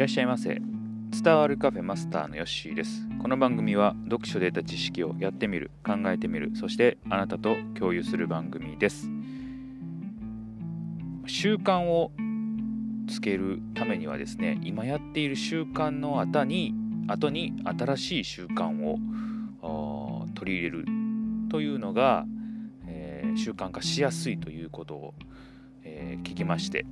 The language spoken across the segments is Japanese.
らっしゃいませ。伝わるカフェマスターのヨッシーです。この番組は読書で得た知識をやってみる考えてみるそしてあなたと共有する番組です。習慣をつけるためにはですね今やっている習慣の後に後に新しい習慣を取り入れるというのが、えー、習慣化しやすいということを、えー、聞きまして。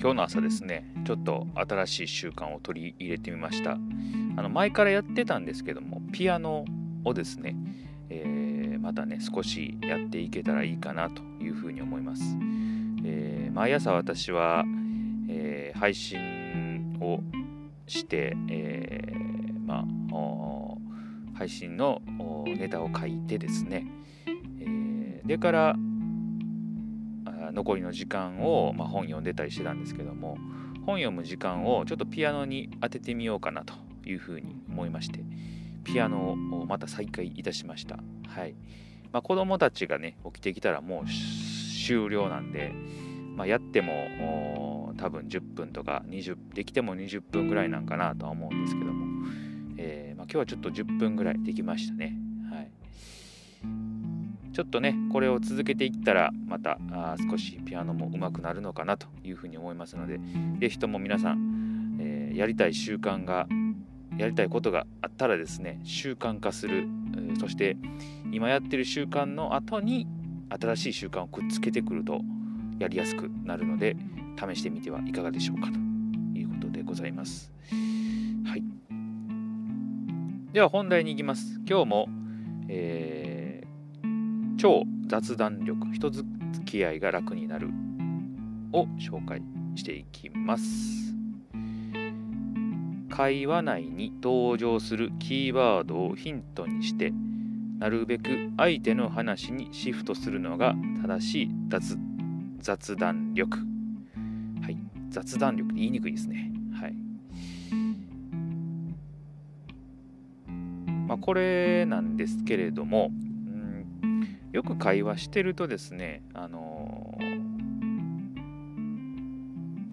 今日の朝ですねちょっと新しい習慣を取り入れてみました。あの前からやってたんですけどもピアノをですね、えー、またね少しやっていけたらいいかなというふうに思います、えー、毎朝私は、えー、配信をして、えまあ配信のネタを書いてですね、えでから残りの時間を、まあ、本読んでたりしてたんですけども本読む時間をちょっとピアノに当ててみようかなというふうに思いましてピアノをまた再開いたしました。はい。まあ、子供たちがね起きてきたらもう終了なんで、まあ、やっても多分10分とか20できても20分ぐらいなんかなとは思うんですけども、えー、まあ、今日はちょっと10分ぐらいできましたねちょっとねこれを続けていったらまたあ少しピアノも上手くなるのかなというふうに思いますので是非とも皆さん、えー、やりたい習慣がやりたいことがあったらですね習慣化する、そして今やってる習慣の後に新しい習慣をくっつけてくるとやりやすくなるので試してみてはいかがでしょうかということでございます。はい。では本題に行きます。今日も、えー超雑談力人付き合いが楽になるを紹介していきます。会話内に登場するキーワードをヒントにしてなるべく相手の話にシフトするのが正しい雑雑談力。はい。雑談力言いにくいですね。はい。まあこれなんですけれどもよく会話してるとですね、あのー、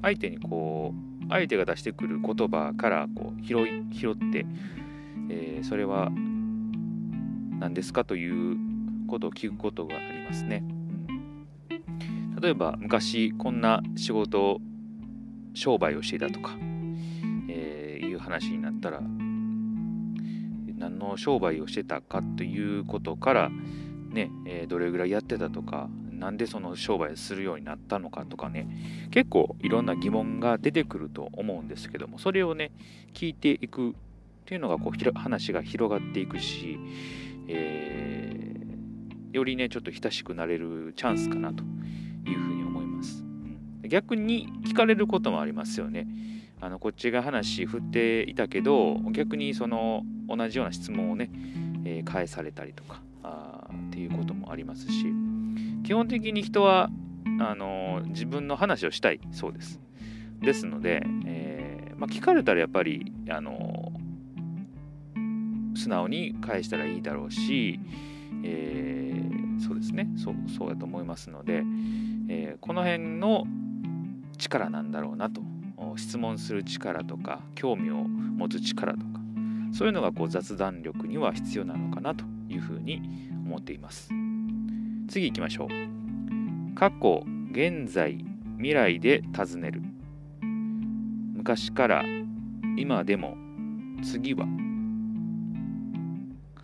相手にこう、相手が出してくる言葉からこう拾い拾って、えー、それは何ですかということを聞くことがありますね。例えば昔こんな仕事商売をしていたとか、えー、いう話になったら何の商売をしてたかということからね、えー、どれぐらいやってたとか、なんでその商売するようになったのかとかね、結構いろんな疑問が出てくると思うんですけども、それをね、聞いていくっていうのがこう話が広がっていくし、えー、よりね、ちょっと親しくなれるチャンスかなというふうに思います。逆に聞かれることもありますよね。あのこっちが話振っていたけど逆にその同じような質問をね、えー、返されたりとかあっていうこともありますし基本的に人はあの自分の話をしたいそうです。ですので、えー、まあ、聞かれたらやっぱりあの素直に返したらいいだろうし、えー、そうですねそうそうだと思いますので、えー、この辺の力なんだろうなと質問する力とか興味を持つ力とかそういうのがこう雑談力には必要なのかなというふうに思っています。次行きましょう。過去現在未来で尋ねる。昔から今でも次は。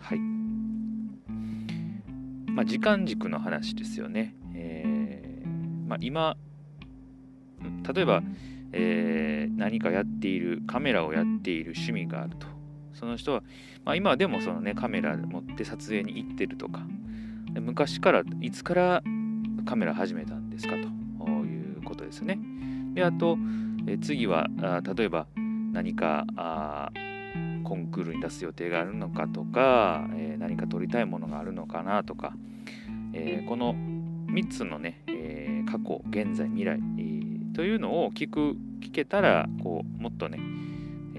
はい。まあ時間軸の話ですよね、えーまあ、今例えば、えー、何かやっているカメラをやっている趣味があると。その人は、まあ、今でもそのねカメラ持って撮影に行ってるとか昔からいつからカメラ始めたんですかということですね。であとえ次はあ例えば何かあコンクールに出す予定があるのかとか、えー、何か撮りたいものがあるのかなとか、えー、この3つのね、えー、過去現在未来、え、というのを聞く聞けたらこうもっとね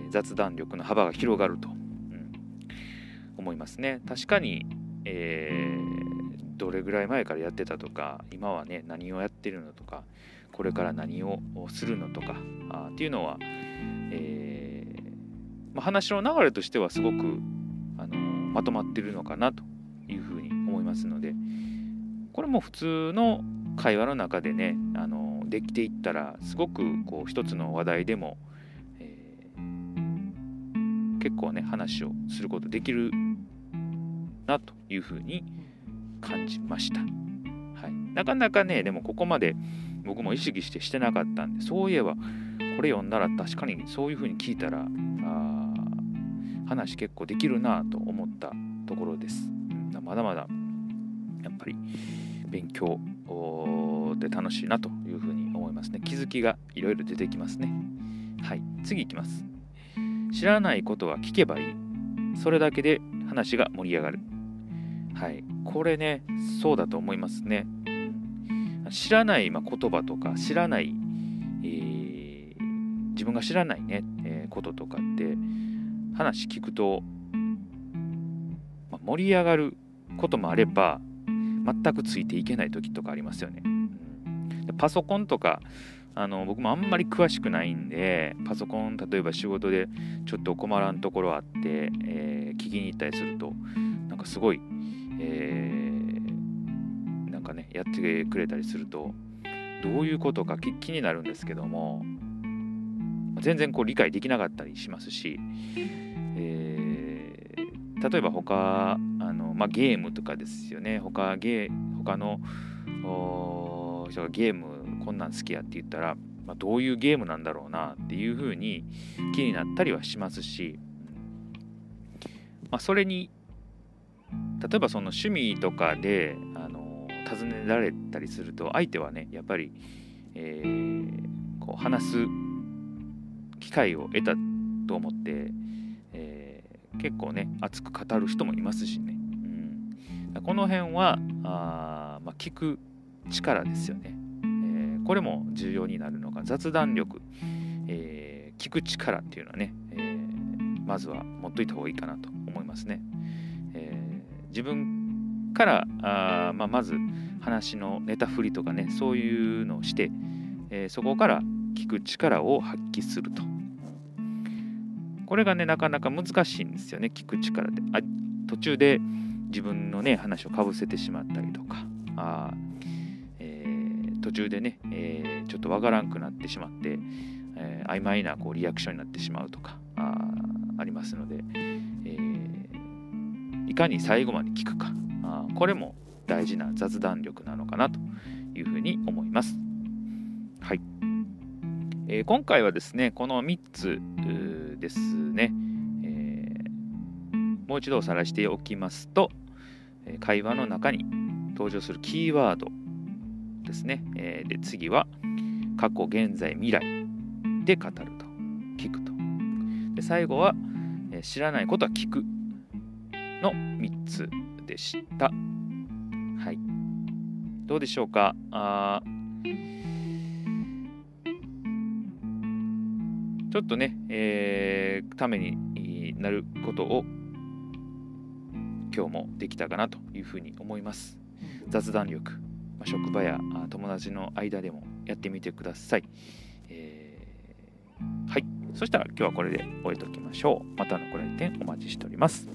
雑談力の幅が広がると、うん、思いますね。確かに、えー、どれぐらい前からやってたとか今はね何をやってるのとかこれから何をするのとかあっていうのは、えー、まあ、話の流れとしてはすごくあのまとまってるのかなというふうに思いますのでこれも普通の会話の中でねあのできていったらすごくこう一つの話題でも、結構ね話をすることできるなというふうに感じました。はい、なかなかねでもここまで僕も意識してしてなかったんでそういえばこれ読んだら確かにそういうふうに聞いたらあ話結構できるなと思ったところです。まだまだやっぱり勉強で楽しいなというふうに思いますね。気づきがいろいろ出てきますね。はい、次いきます。知らないことは聞けばいい。それだけで話が盛り上がる。はい、これね、そうだと思いますね。知らない、ま言葉とか、知らない、えー、自分が知らないね、えー、こととかって、話聞くと、ま盛り上がることもあれば、全くついていけない時とかありますよね。うん、パソコンとか、あの僕もあんまり詳しくないんで、パソコン、例えば仕事でちょっと困らんところあって、えー、聞きに行ったりすると、なんかすごい、えー、なんかね、やってくれたりすると、どういうことか気になるんですけども、全然こう理解できなかったりしますし、えー、例えば他あの、まあ、ゲームとかですよね。他ゲ他の人がゲームこんなん好きやって言ったら、まあ、どういうゲームなんだろうなっていうふうに気になったりはしますし、まあ、それに例えばその趣味とかであの尋ねられたりすると相手はねやっぱり、えー、こう話す機会を得たと思って、えー、結構ね熱く語る人もいますしね、うん、この辺はあ、まあ、聞く力ですよね。これも重要になるのが雑談力、えー、聞く力っていうのはね、えー、まずは持っといた方がいいかなと思いますね。えー、自分からあ、まあ、まず話のネタ振りとかねそういうのをして、えそこから聞く力を発揮すると。これがねなかなか難しいんですよね聞く力であ途中で自分のね話をかぶせてしまったりとかあ途中でね、えー、ちょっとわからんくなってしまって、えー、曖昧なこうリアクションになってしまうとかあありますので、えー、いかに最後まで聞くかあこれも大事な雑談力なのかなというふうに思います。はい。えー、今回はですね、この3つですね、えー、もう一度おさらいしておきますと、会話の中に登場するキーワードですね。えー、で次は過去、現在、未来で語ると、聞くと。で最後は、えー、知らないことは聞くの3つでした。はい。どうでしょうか？あちょっとね、えー、ためになることを今日もできたかなというふうに思います。雑談力職場や友達の間でもやってみてください。えー、はい。そしたら今日はこれで終えておきましょう。またのご来店お待ちしております。